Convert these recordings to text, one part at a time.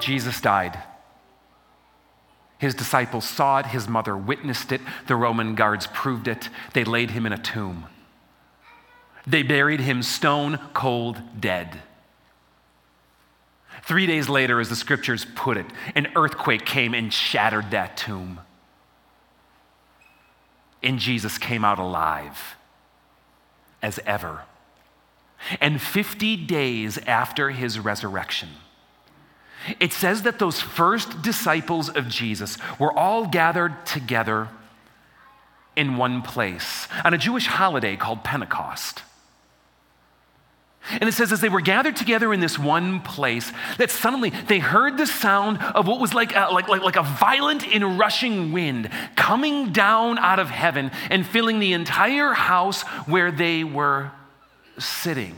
Jesus died. His disciples saw it, his mother witnessed it, the Roman guards proved it. They laid him in a tomb. They buried him stone cold dead. Three days later, as the scriptures put it, an earthquake came and shattered that tomb. And Jesus came out alive as ever. And 50 days after his resurrection, it says that those first disciples of Jesus were all gathered together in one place on a Jewish holiday called Pentecost. And it says, as they were gathered together in this one place, that suddenly they heard the sound of what was like a, like, like, like a violent and rushing wind coming down out of heaven and filling the entire house where they were sitting.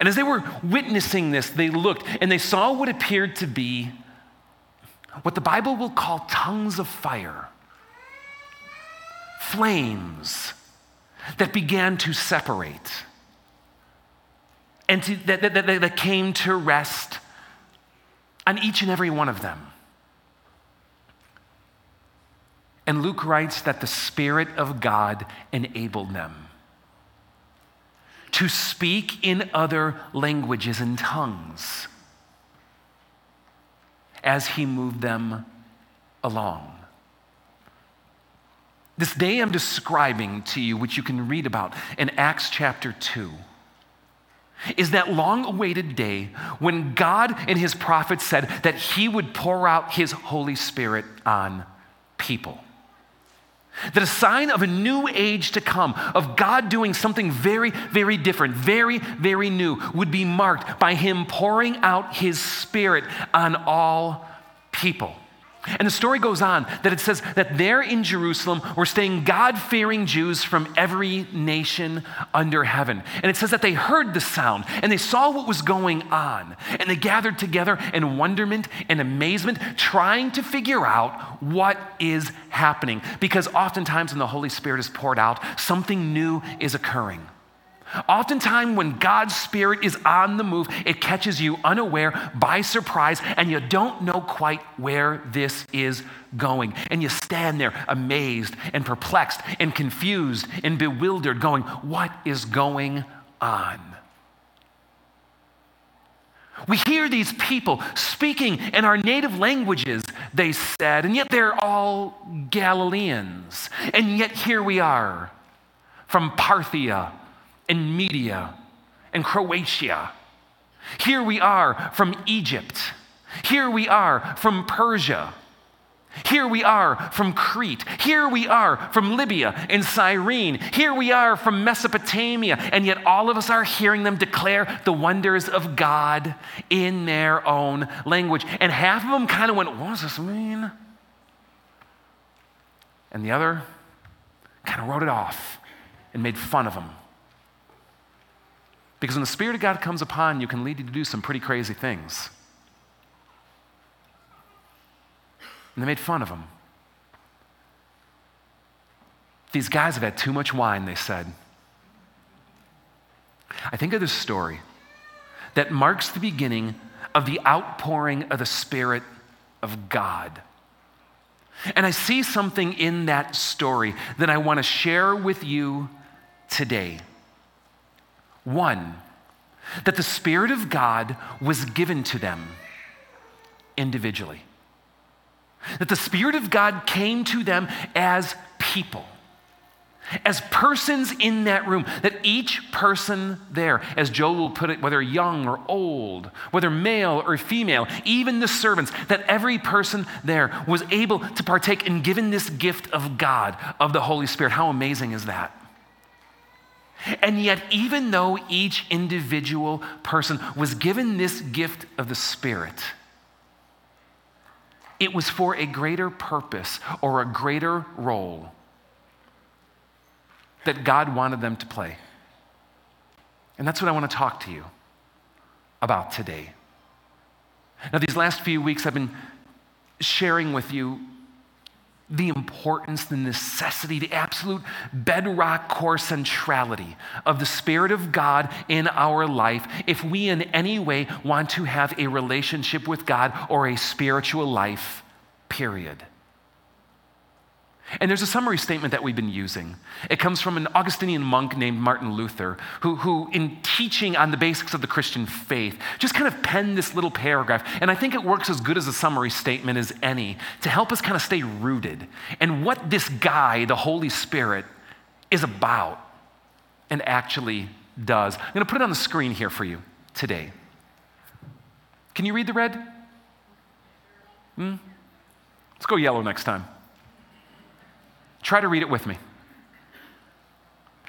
And as they were witnessing this, they looked and they saw what appeared to be what the Bible will call tongues of fire, flames that began to separate and to, that, that, that, that came to rest on each and every one of them. And Luke writes that the Spirit of God enabled them to speak in other languages and tongues as he moved them along. This day I'm describing to you, which you can read about in Acts chapter 2 is that long awaited day when God and his prophets said that he would pour out his Holy Spirit on people. That a sign of a new age to come, of God doing something very, very different, very, very new, would be marked by him pouring out his Spirit on all people. And the story goes on that it says that there in Jerusalem were staying God fearing Jews from every nation under heaven. And it says that they heard the sound and they saw what was going on. And they gathered together in wonderment and amazement, trying to figure out what is happening. Because oftentimes when the Holy Spirit is poured out, something new is occurring. Oftentimes, when God's Spirit is on the move, it catches you unaware by surprise, and you don't know quite where this is going. And you stand there amazed and perplexed and confused and bewildered, going, What is going on? We hear these people speaking in our native languages, they said, and yet they're all Galileans. And yet here we are from Parthia and Media and Croatia. Here we are from Egypt. Here we are from Persia. Here we are from Crete. Here we are from Libya and Cyrene. Here we are from Mesopotamia. And yet all of us are hearing them declare the wonders of God in their own language. And half of them kind of went, What does this mean? And the other kind of wrote it off and made fun of them. Because when the Spirit of God comes upon you, can lead you to do some pretty crazy things. And they made fun of him. These guys have had too much wine, they said. I think of this story that marks the beginning of the outpouring of the Spirit of God. And I see something in that story that I want to share with you today. One, that the Spirit of God was given to them individually. That the Spirit of God came to them as people, as persons in that room. That each person there, as Joel will put it, whether young or old, whether male or female, even the servants, that every person there was able to partake and given this gift of God, of the Holy Spirit. How amazing is that? And yet, even though each individual person was given this gift of the Spirit, it was for a greater purpose or a greater role that God wanted them to play. And that's what I want to talk to you about today. Now, these last few weeks, I've been sharing with you the importance, the necessity, the absolute bedrock core centrality of the Spirit of God in our life if we in any way want to have a relationship with God or a spiritual life, period. And there's a summary statement that we've been using. It comes from an Augustinian monk named Martin Luther, who, who, in teaching on the basics of the Christian faith, just kind of penned this little paragraph. And I think it works as good as a summary statement as any to help us kind of stay rooted in what this guy, the Holy Spirit, is about and actually does. I'm going to put it on the screen here for you today. Can you read the red? Hmm? Let's go yellow next time. Try to read it with me.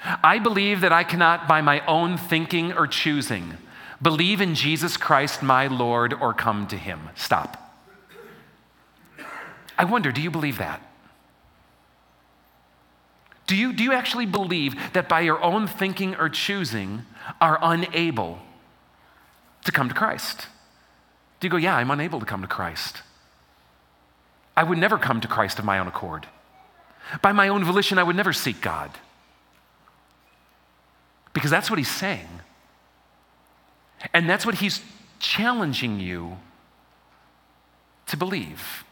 I believe that I cannot, by my own thinking or choosing, believe in Jesus Christ, my Lord, or come to him. Stop. I wonder, do you believe that? Do you, do you actually believe that by your own thinking or choosing are unable to come to Christ? Do you go, yeah, I'm unable to come to Christ? I would never come to Christ of my own accord. By my own volition, I would never seek God. Because that's what he's saying. And that's what he's challenging you to believe.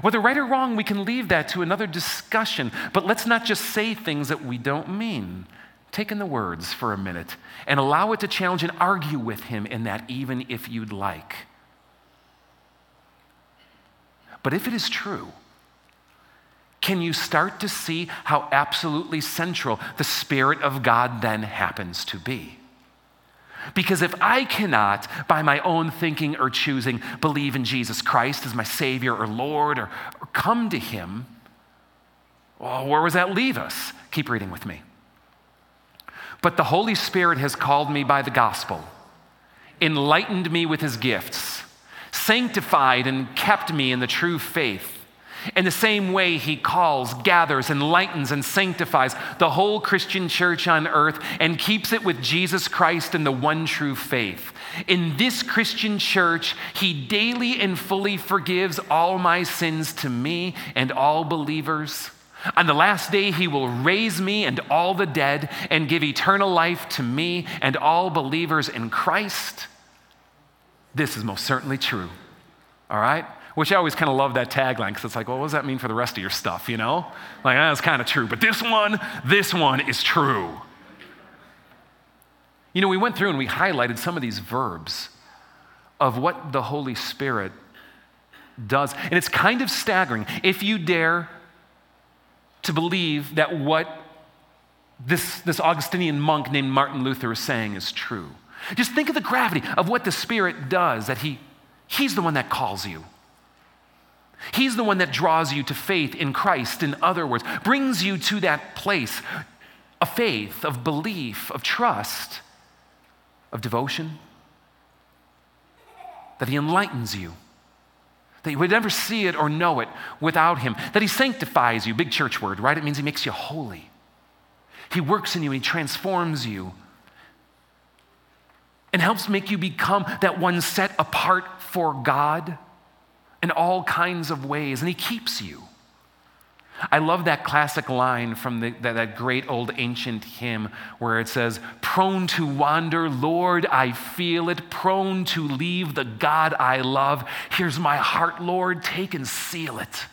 Whether right or wrong, we can leave that to another discussion, but let's not just say things that we don't mean. Take in the words for a minute and allow it to challenge and argue with him in that, even if you'd like. But if it is true, can you start to see how absolutely central the Spirit of God then happens to be? Because if I cannot, by my own thinking or choosing, believe in Jesus Christ as my Savior or Lord or, or come to Him, well, where does that leave us? Keep reading with me. But the Holy Spirit has called me by the gospel, enlightened me with His gifts, sanctified and kept me in the true faith in the same way, he calls, gathers, enlightens, and sanctifies the whole Christian church on earth and keeps it with Jesus Christ and the one true faith. In this Christian church, he daily and fully forgives all my sins to me and all believers. On the last day, he will raise me and all the dead and give eternal life to me and all believers in Christ. This is most certainly true. All right? Which I always kind of love that tagline because it's like, well, what does that mean for the rest of your stuff, you know? Like, that's kind of true. But this one, this one is true. You know, we went through and we highlighted some of these verbs of what the Holy Spirit does. And it's kind of staggering if you dare to believe that what this, this Augustinian monk named Martin Luther is saying is true. Just think of the gravity of what the Spirit does, that he, He's the one that calls you. He's the one that draws you to faith in Christ, in other words, brings you to that place of faith, of belief, of trust, of devotion. That He enlightens you, that you would never see it or know it without Him, that He sanctifies you, big church word, right? It means He makes you holy. He works in you, He transforms you and helps make you become that one set apart for God in all kinds of ways, and He keeps you. I love that classic line from the, that, that, great old ancient hymn where it says, Prone to wander, Lord, I feel it. Prone to leave the God I love. Here's my heart, Lord, take and seal it.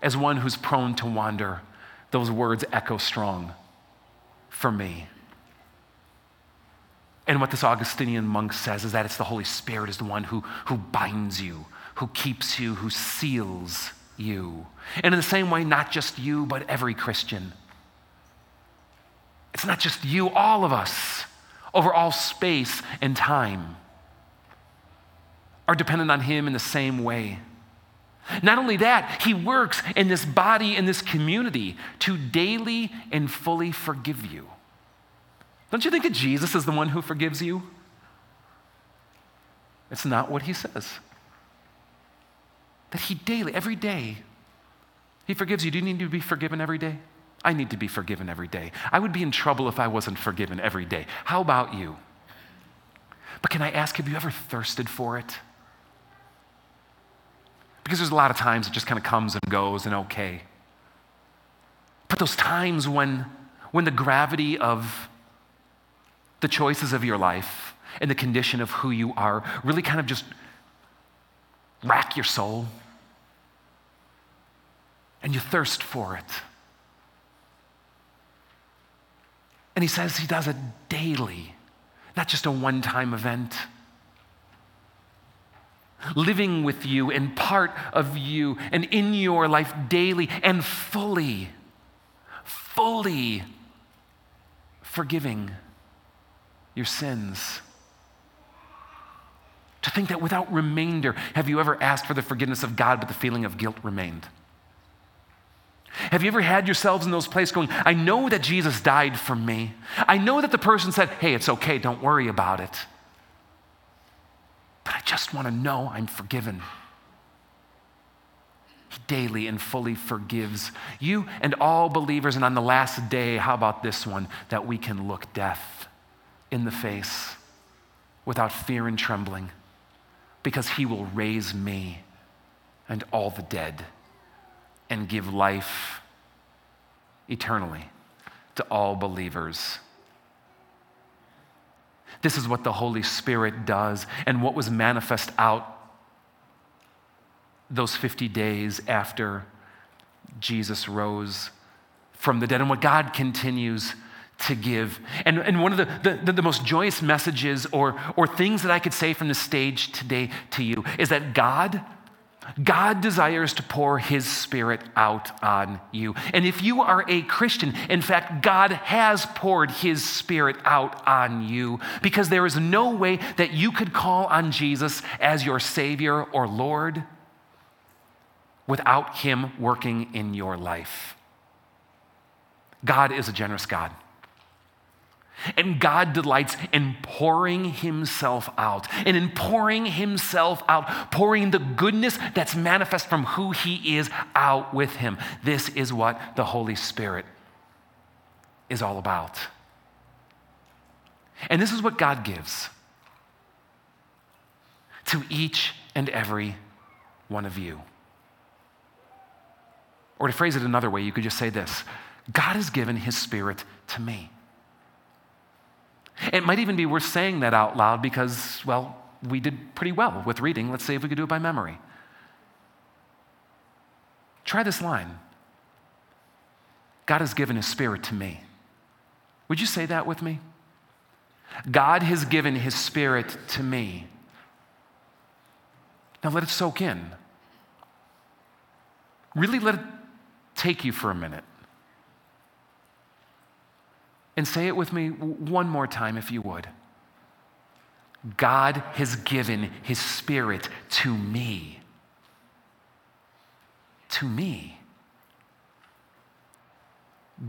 As one who's prone to wander, those words echo strong for me. And what this Augustinian monk says is that it's the Holy Spirit is the one who, who binds you, who keeps you, who seals you. And in the same way, not just you, but every Christian. It's not just you, all of us, over all space and time, are dependent on Him in the same way. Not only that, He works in this body, in this community, to daily and fully forgive you. Don't you think that Jesus is the one who forgives you? It's not what he says. That he daily, every day, he forgives you. Do you need to be forgiven every day? I need to be forgiven every day. I would be in trouble if I wasn't forgiven every day. How about you? But can I ask, have you ever thirsted for it? Because there's a lot of times it just kind of comes and goes and okay. But those times when, when the gravity of the choices of your life and the condition of who you are really kind of just rack your soul and you thirst for it. And he says he does it daily, not just a one time event. Living with you and part of you and in your life daily and fully, fully forgiving your sins. To think that without remainder, have you ever asked for the forgiveness of God, but the feeling of guilt remained? Have you ever had yourselves in those places going, I know that Jesus died for me. I know that the person said, hey, it's okay, don't worry about it. But I just want to know I'm forgiven. He daily and fully forgives you and all believers. And on the last day, how about this one? That we can look death in the face without fear and trembling because he will raise me and all the dead and give life eternally to all believers. This is what the Holy Spirit does and what was manifest out those 50 days after Jesus rose from the dead and what God continues to give. And, and one of the, the, the, most joyous messages or, or things that I could say from the stage today to you is that God God desires to pour His Spirit out on you. And if you are a Christian, in fact, God has poured His Spirit out on you because there is no way that you could call on Jesus as your Savior or Lord without Him working in your life. God is a generous God. And God delights in pouring Himself out and in pouring Himself out, pouring the goodness that's manifest from who He is out with Him. This is what the Holy Spirit is all about. And this is what God gives to each and every one of you. Or to phrase it another way, you could just say this God has given His Spirit to me. It might even be worth saying that out loud because, well, we did pretty well with reading. Let's see if we could do it by memory. Try this line God has given his spirit to me. Would you say that with me? God has given his spirit to me. Now let it soak in. Really let it take you for a minute. And say it with me one more time, if you would. God has given his spirit to me. To me.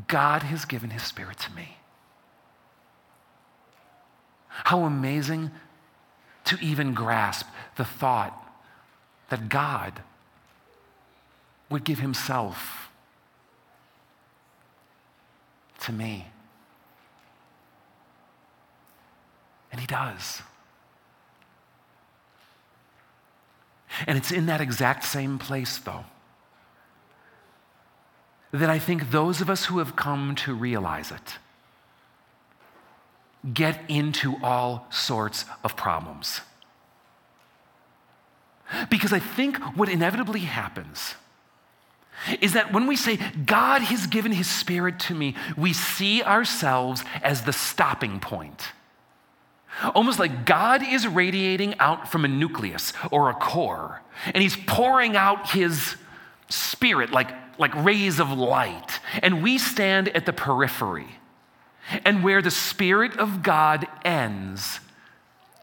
God has given his spirit to me. How amazing to even grasp the thought that God would give himself to me. And he does. And it's in that exact same place, though, that I think those of us who have come to realize it get into all sorts of problems. Because I think what inevitably happens is that when we say, God has given his spirit to me, we see ourselves as the stopping point Almost like God is radiating out from a nucleus or a core, and He's pouring out His spirit like, like rays of light. And we stand at the periphery. And where the Spirit of God ends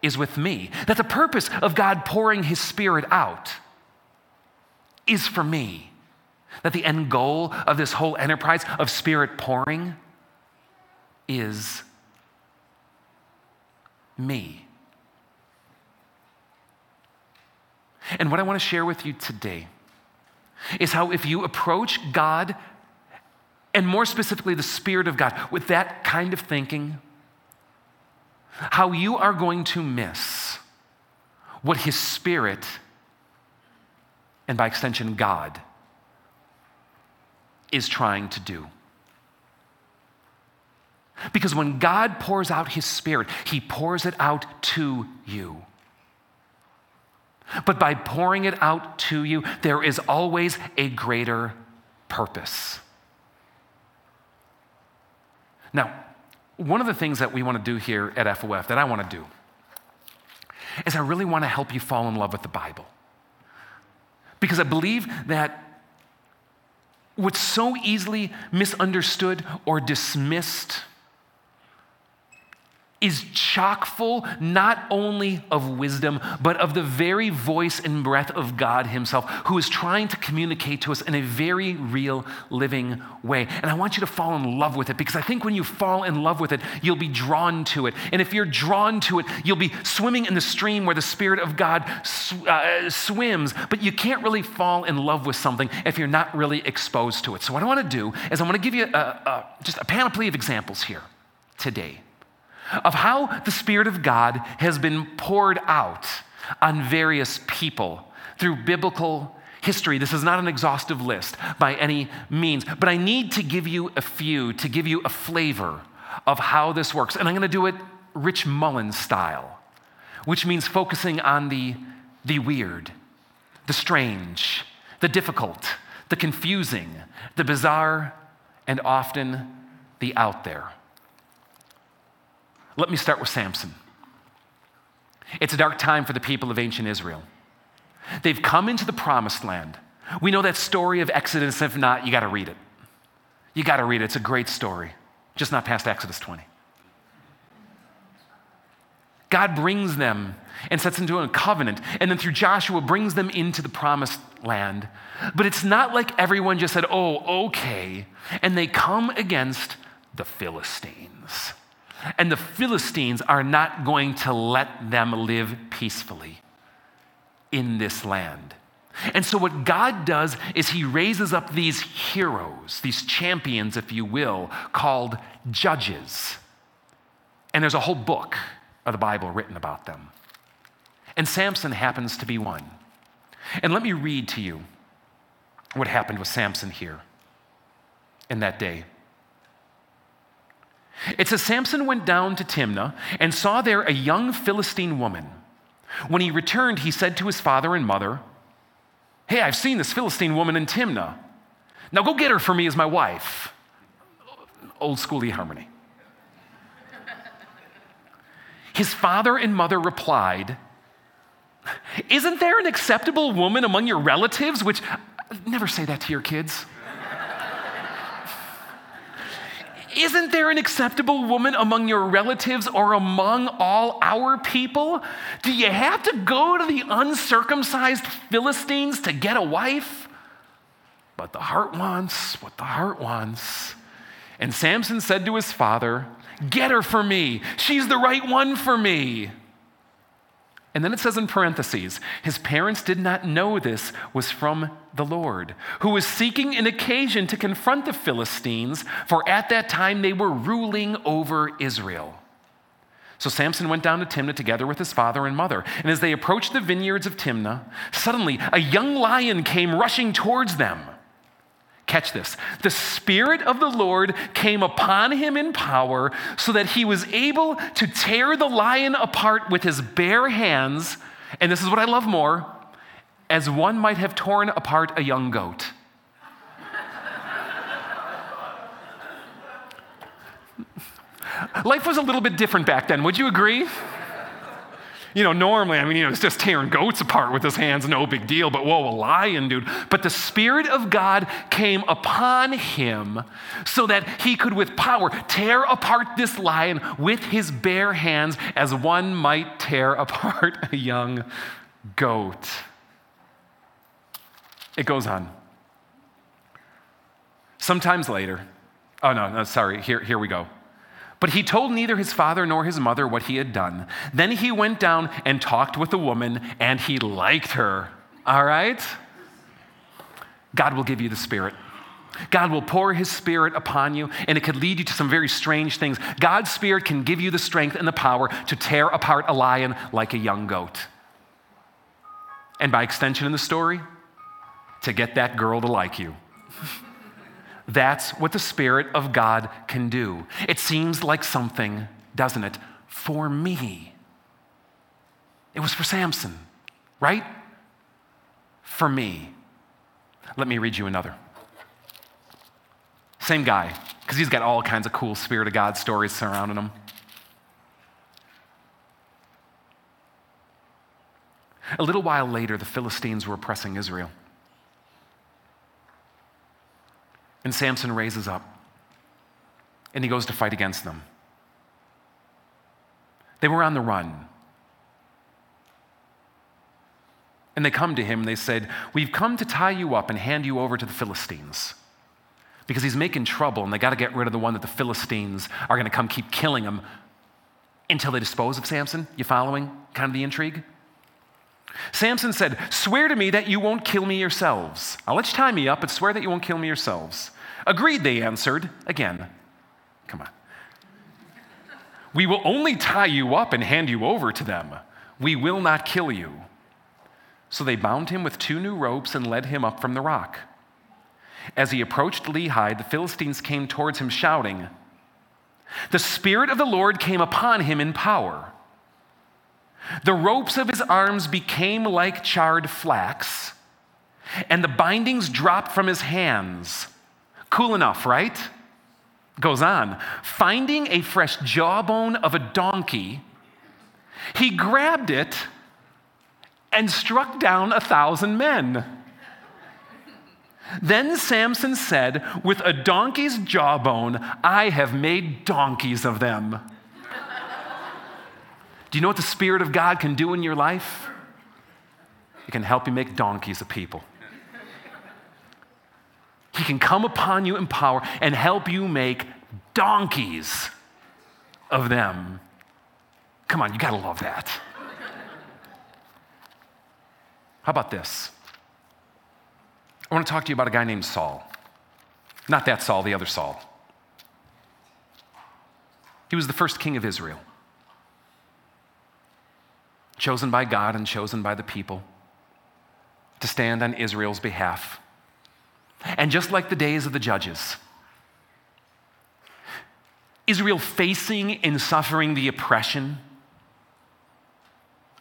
is with me. That the purpose of God pouring His Spirit out is for me. That the end goal of this whole enterprise of Spirit pouring is me. And what I want to share with you today is how if you approach God, and more specifically the Spirit of God, with that kind of thinking, how you are going to miss what His Spirit and by extension, God, is trying to do. Because when God pours out His Spirit, He pours it out to you. But by pouring it out to you, there is always a greater purpose. Now, one of the things that we want to do here at FOF, that I want to do, is I really want to help you fall in love with the Bible. Because I believe that what's so easily misunderstood or dismissed is chock full not only of wisdom, but of the very voice and breath of God Himself, who is trying to communicate to us in a very real, living way. And I want you to fall in love with it because I think when you fall in love with it, you'll be drawn to it. And if you're drawn to it, you'll be swimming in the stream where the Spirit of God sw- uh, swims, but you can't really fall in love with something if you're not really exposed to it. So, what I want to do is I want to give you a, a, just a panoply of examples here today of how the Spirit of God has been poured out on various people through biblical history. This is not an exhaustive list by any means, but I need to give you a few to give you a flavor of how this works. And I'm going to do it Rich Mullins style, which means focusing on the, the weird, the strange, the difficult, the confusing, the bizarre, and often the out there. Let me start with Samson. It's a dark time for the people of ancient Israel. They've come into the promised land. We know that story of Exodus. If not, you got to read it. You got to read it. It's a great story, just not past Exodus 20. God brings them and sets into a covenant, and then through Joshua brings them into the promised land. But it's not like everyone just said, oh, okay, and they come against the Philistines. And the Philistines are not going to let them live peacefully in this land. And so, what God does is He raises up these heroes, these champions, if you will, called judges. And there's a whole book of the Bible written about them. And Samson happens to be one. And let me read to you what happened with Samson here in that day. It says Samson went down to Timnah and saw there a young Philistine woman. When he returned, he said to his father and mother, Hey, I've seen this Philistine woman in Timnah. Now go get her for me as my wife. Old schooly harmony. His father and mother replied, Isn't there an acceptable woman among your relatives? Which, never say that to your kids. Isn't there an acceptable woman among your relatives or among all our people? Do you have to go to the uncircumcised Philistines to get a wife? But the heart wants what the heart wants. And Samson said to his father, Get her for me. She's the right one for me. And then it says in parentheses, his parents did not know this was from the Lord, who was seeking an occasion to confront the Philistines, for at that time they were ruling over Israel. So Samson went down to Timnah together with his father and mother. And as they approached the vineyards of Timnah, suddenly a young lion came rushing towards them. Catch this. The Spirit of the Lord came upon him in power so that he was able to tear the lion apart with his bare hands. And this is what I love more as one might have torn apart a young goat. Life was a little bit different back then, would you agree? You know, normally, I mean, you know, it's just tearing goats apart with his hands, no big deal, but whoa, a lion, dude. But the Spirit of God came upon him so that he could, with power, tear apart this lion with his bare hands as one might tear apart a young goat. It goes on. Sometimes later, oh no, no, sorry, here, here we go. But he told neither his father nor his mother what he had done. Then he went down and talked with the woman, and he liked her. All right? God will give you the Spirit. God will pour His Spirit upon you, and it could lead you to some very strange things. God's Spirit can give you the strength and the power to tear apart a lion like a young goat. And by extension in the story, to get that girl to like you. That's what the Spirit of God can do. It seems like something, doesn't it, for me. It was for Samson, right? For me. Let me read you another. Same guy, because he's got all kinds of cool Spirit of God stories surrounding him. A little while later, the Philistines were oppressing Israel. And Samson raises up and he goes to fight against them. They were on the run. And they come to him and they said, We've come to tie you up and hand you over to the Philistines because he's making trouble and they got to get rid of the one that the Philistines are going to come keep killing him until they dispose of Samson. You following kind of the intrigue? Samson said, Swear to me that you won't kill me yourselves. I'll let you tie me up, but swear that you won't kill me yourselves. Agreed, they answered. Again, come on. We will only tie you up and hand you over to them. We will not kill you. So they bound him with two new ropes and led him up from the rock. As he approached Lehi, the Philistines came towards him, shouting, The Spirit of the Lord came upon him in power. The ropes of his arms became like charred flax, and the bindings dropped from his hands. Cool enough, right? Goes on. Finding a fresh jawbone of a donkey, he grabbed it and struck down a thousand men. Then Samson said, With a donkey's jawbone, I have made donkeys of them. Do you know what the Spirit of God can do in your life? It can help you make donkeys of people. He can come upon you in power and help you make donkeys of them. Come on, you gotta love that. How about this? I want to talk to you about a guy named Saul. Not that Saul, the other Saul. He was the first king of Israel chosen by God and chosen by the people to stand on Israel's behalf. And just like the days of the judges, Israel facing and suffering the oppression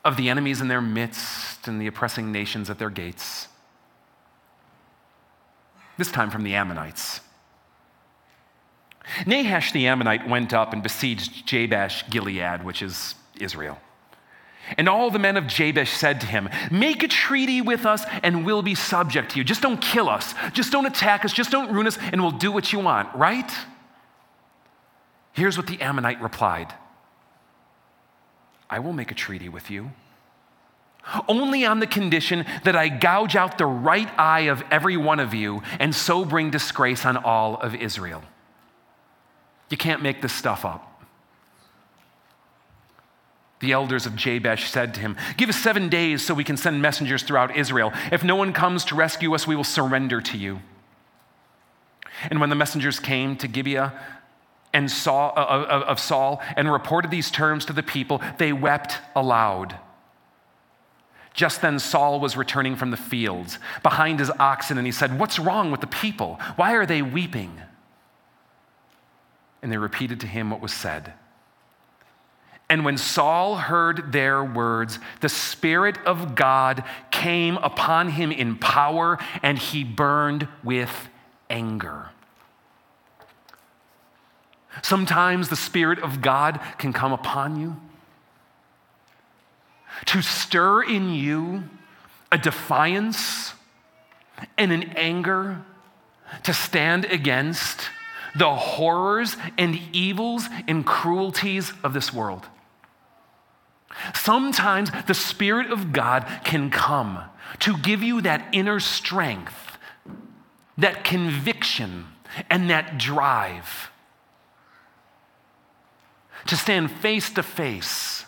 of the enemies in their midst and the oppressing nations at their gates. This time from the Ammonites. Nahash the Ammonite went up and besieged Jabesh Gilead, which is Israel. And all the men of Jabesh said to him, Make a treaty with us and we'll be subject to you. Just don't kill us. Just don't attack us. Just don't ruin us, and we'll do what you want, right? Here's what the Ammonite replied I will make a treaty with you. Only on the condition that I gouge out the right eye of every one of you and so bring disgrace on all of Israel. You can't make this stuff up. The elders of Jabesh said to him, Give us seven days so we can send messengers throughout Israel. If no one comes to rescue us, we will surrender to you. And when the messengers came to Gibeah and Saul, uh, uh of Saul and reported these terms to the people, they wept aloud. Just then, Saul was returning from the fields behind his oxen, and he said, What's wrong with the people? Why are they weeping? And they repeated to him what was said. And when Saul heard their words, the Spirit of God came upon him in power, and he burned with anger. Sometimes the Spirit of God can come upon you to stir in you a defiance and an anger to stand against the horrors and evils and cruelties of this world. Sometimes the Spirit of God can come to give you that inner strength, that conviction, and that drive to stand face to face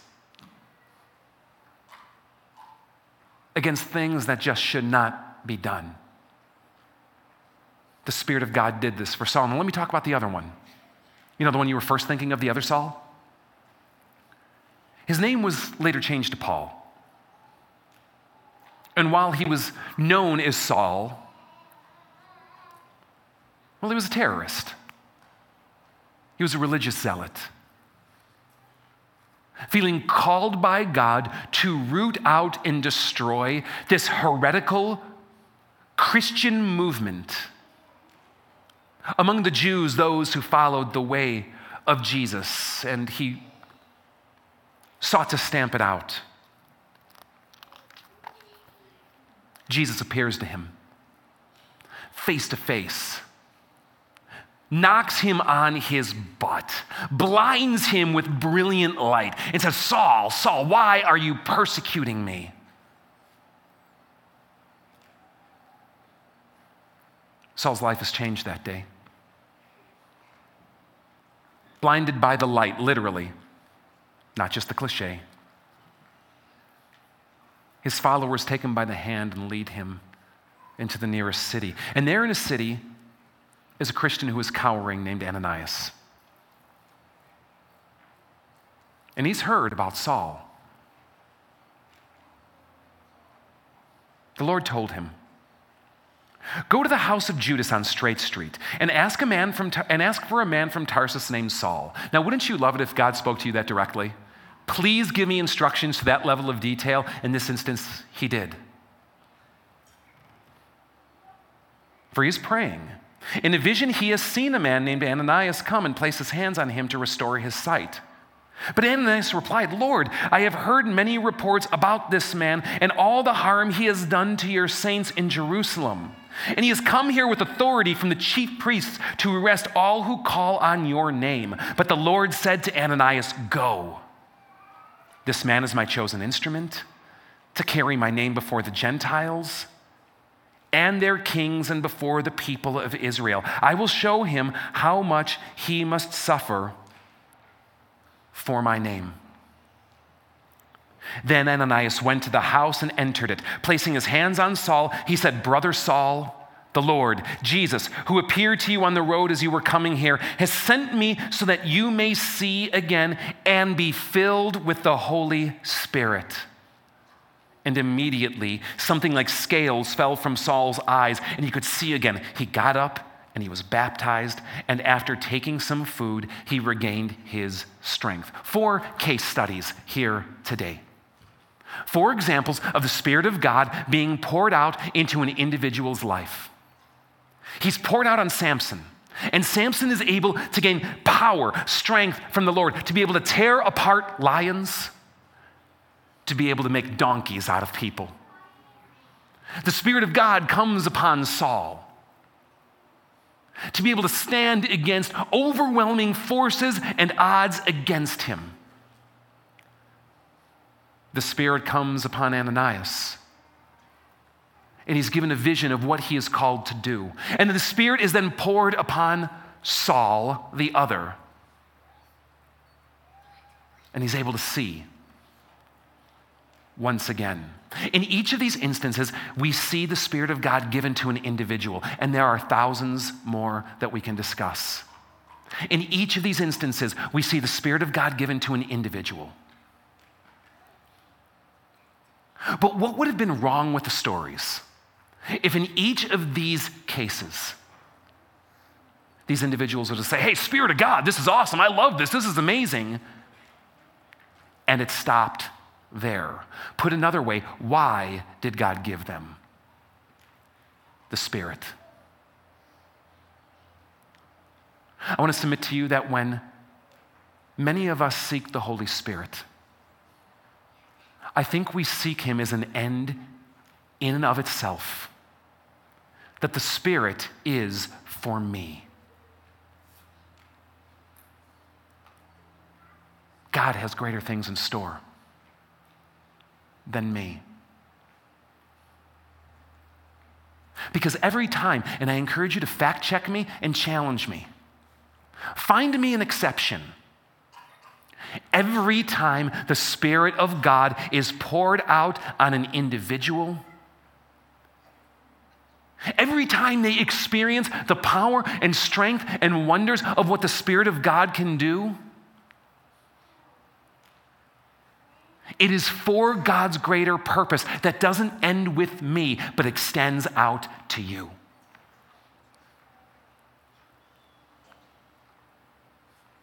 against things that just should not be done. The Spirit of God did this for Saul. Now, let me talk about the other one. You know, the one you were first thinking of, the other Saul? His name was later changed to Paul. And while he was known as Saul, well, he was a terrorist. He was a religious zealot. Feeling called by God to root out and destroy this heretical Christian movement among the Jews, those who followed the way of Jesus, and he sought to stamp it out. Jesus appears to him face to face knocks him on his butt, blinds him with brilliant light, and says, Saul, Saul, why are you persecuting me? Saul's life has changed that day. Blinded by the light, literally, not just the cliche. His followers take him by the hand and lead him into the nearest city. And there in a city, is a Christian who is cowering named Ananias. And he's heard about Saul. The Lord told him, Go to the house of Judas on Straight Street and ask, a man from, and ask for a man from Tarsus named Saul. Now, wouldn't you love it if God spoke to you that directly? Please give me instructions to that level of detail. In this instance, he did. For he's praying in a vision, he has seen a man named Ananias come and place his hands on him to restore his sight. But Ananias replied, Lord, I have heard many reports about this man and all the harm he has done to your saints in Jerusalem. And he has come here with authority from the chief priests to arrest all who call on your name. But the Lord said to Ananias, Go. This man is my chosen instrument to carry my name before the Gentiles and their kings and before the people of Israel. I will show him how much he must suffer for my name. Then Ananias went to the house and entered it. Placing his hands on Saul, he said, Brother Saul, the Lord, Jesus, who appeared to you on the road as you were coming here, has sent me so that you may see again and be filled with the Holy Spirit. And immediately, something like scales fell from Saul's eyes, and he could see again. He got up and he was baptized, and after taking some food, he regained his strength. Four case studies here today. Four examples of the Spirit of God being poured out into an individual's life. He's poured out on Samson. And Samson is able to gain power, strength from the Lord, to be able to tear apart lions, to be able to make donkeys out of people. The Spirit of God comes upon Saul to be able to stand against overwhelming forces and odds against him. The Spirit comes upon Ananias and he's given a vision of what he is called to do. And the Spirit is then poured upon Saul, the other, and he's able to see once again. In each of these instances, we see the Spirit of God given to an individual, and there are thousands more that we can discuss. In each of these instances, we see the Spirit of God given to an individual. But what would have been wrong with the stories if, in each of these cases, these individuals were to say, Hey, Spirit of God, this is awesome. I love this. This is amazing. And it stopped there. Put another way, why did God give them the Spirit? I want to submit to you that when many of us seek the Holy Spirit, I think we seek Him as an end in and of itself. That the Spirit is for me. God has greater things in store than me. Because every time, and I encourage you to fact check me and challenge me, find me an exception. Every time the Spirit of God is poured out on an individual, every time they experience the power and strength and wonders of what the Spirit of God can do, It is for God's greater purpose that doesn't end with me, but extends out to you.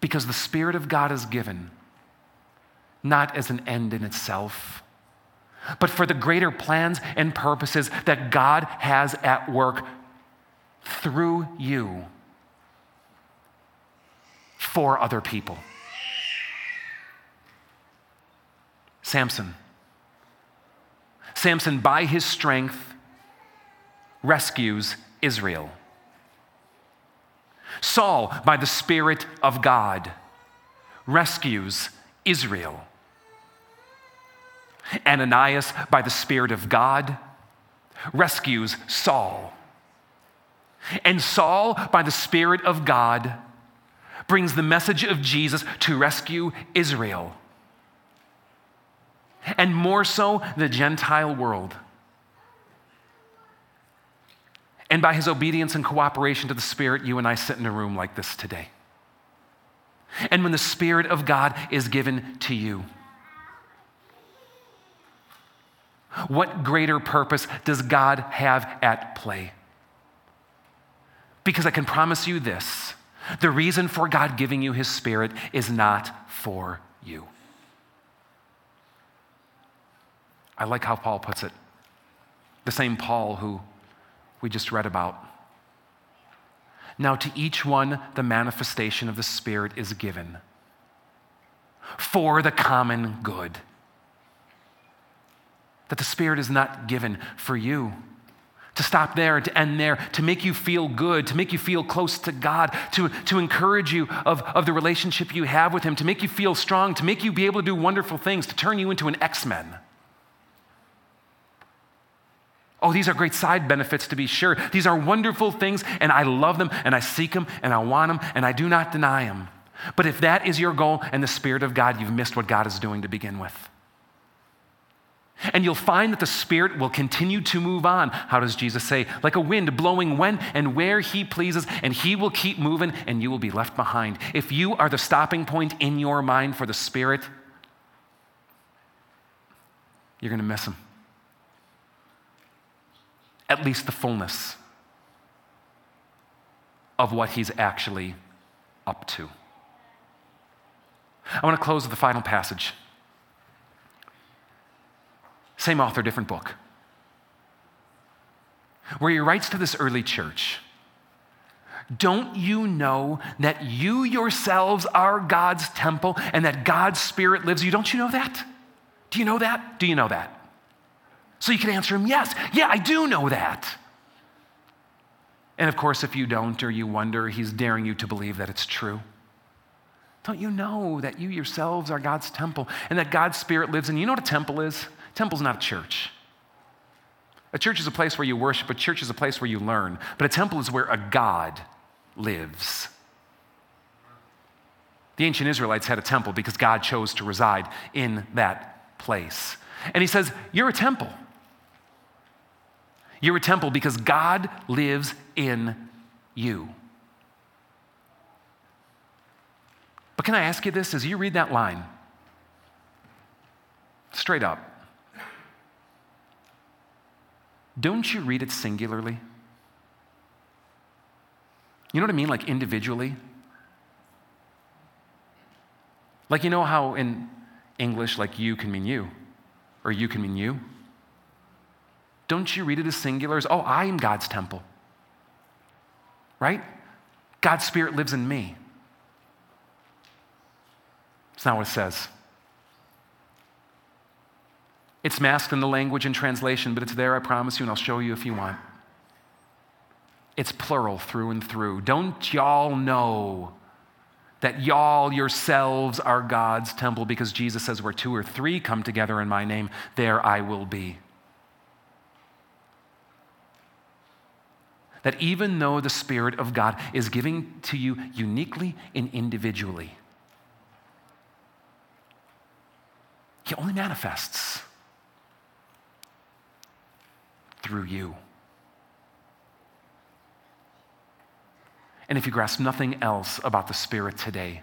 Because the Spirit of God is given not as an end in itself, but for the greater plans and purposes that God has at work through you for other people. Samson. Samson, by his strength, rescues Israel. Saul, by the Spirit of God, rescues Israel. Ananias, by the Spirit of God, rescues Saul. And Saul, by the Spirit of God, brings the message of Jesus to rescue Israel. And more so, the Gentile world. And by his obedience and cooperation to the Spirit, you and I sit in a room like this today. And when the Spirit of God is given to you, what greater purpose does God have at play? Because I can promise you this the reason for God giving you His Spirit is not for you. I like how Paul puts it. The same Paul who we just read about. Now, to each one, the manifestation of the Spirit is given for the common good. That the Spirit is not given for you to stop there, to end there, to make you feel good, to make you feel close to God, to, to encourage you of, of the relationship you have with Him, to make you feel strong, to make you be able to do wonderful things, to turn you into an X Men. Oh, these are great side benefits to be sure. These are wonderful things, and I love them, and I seek them, and I want them, and I do not deny them. But if that is your goal and the Spirit of God, you've missed what God is doing to begin with. And you'll find that the Spirit will continue to move on. How does Jesus say? Like a wind blowing when and where He pleases, and He will keep moving, and you will be left behind. If you are the stopping point in your mind for the Spirit, you're going to miss Him at least the fullness of what he's actually up to. I want to close with the final passage. Same author, different book. Where he writes to this early church Don't you know that you yourselves are God's temple and that God's Spirit lives you? Don't you know that? Do you know that? Do you know that? So you can answer him, Yes, yeah, I do know that. And of course, if you don't or you wonder, he's daring you to believe that it's true. Don't you know that you yourselves are God's temple and that God's Spirit lives in you? You know what a temple is? A temple's not a church. A church is a place where you worship, a church is a place where you learn, but a temple is where a God lives. The ancient Israelites had a temple because God chose to reside in that place. And he says, You're a temple. You're a temple because God lives in you. But can I ask you this as you read that line? Straight up. Don't you read it singularly? You know what I mean? Like individually? Like, you know how in English, like you can mean you, or you can mean you? Don't you read it as singular as, oh, I am God's temple? Right? God's Spirit lives in me. It's not what it says. It's masked in the language and translation, but it's there, I promise you, and I'll show you if you want. It's plural through and through. Don't y'all know that y'all yourselves are God's temple because Jesus says, where two or three come together in my name, there I will be. That even though the Spirit of God is giving to you uniquely and individually, He only manifests through you. And if you grasp nothing else about the Spirit today,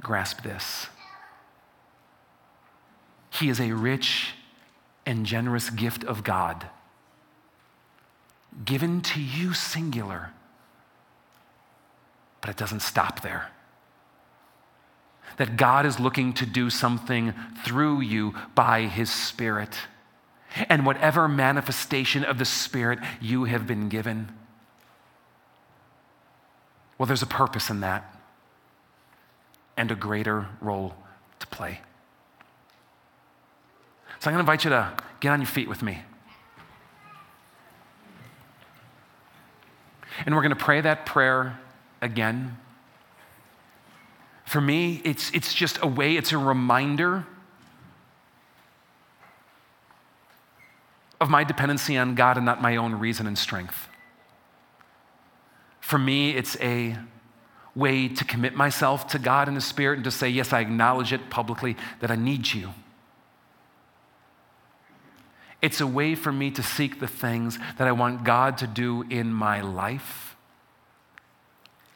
grasp this He is a rich and generous gift of God, given to you singular. But it doesn't stop there. That God is looking to do something through you by His Spirit. And whatever manifestation of the Spirit you have been given, well, there's a purpose in that and a greater role to play. So I'm going to invite you to get on your feet with me. And we're going to pray that prayer again. For me, it's, it's just a way, it's a reminder of my dependency on God and not my own reason and strength. For me, it's a way to commit myself to God and the Spirit and to say, yes, I acknowledge it publicly that I need you. It's a way for me to seek the things that I want God to do in my life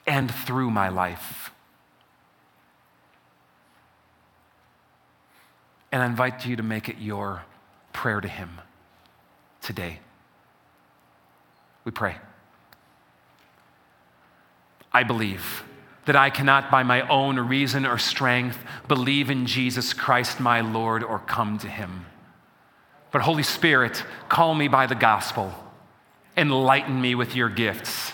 and through my life. And I invite you to make it your prayer to Him today. We pray. I believe that I cannot, by my own reason or strength, believe in Jesus Christ, my Lord, or come to Him. But, Holy Spirit, call me by the gospel, enlighten me with your gifts,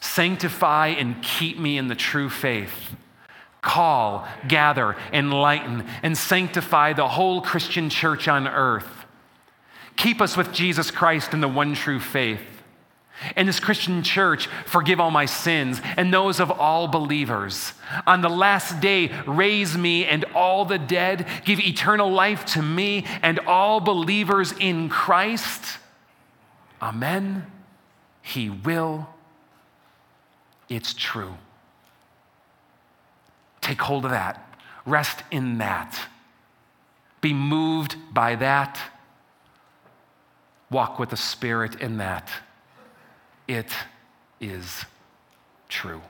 sanctify and keep me in the true faith. Call, gather, enlighten, and sanctify the whole Christian church on earth. Keep us with Jesus Christ in the one true faith and this Christian church, forgive all my sins and those of all believers. On the last day, raise me and all the dead, give eternal life to me and all believers in Christ. Amen. He will. It's true. Take hold of that. Rest in that. Be moved by that. Walk with the Spirit in that it is true.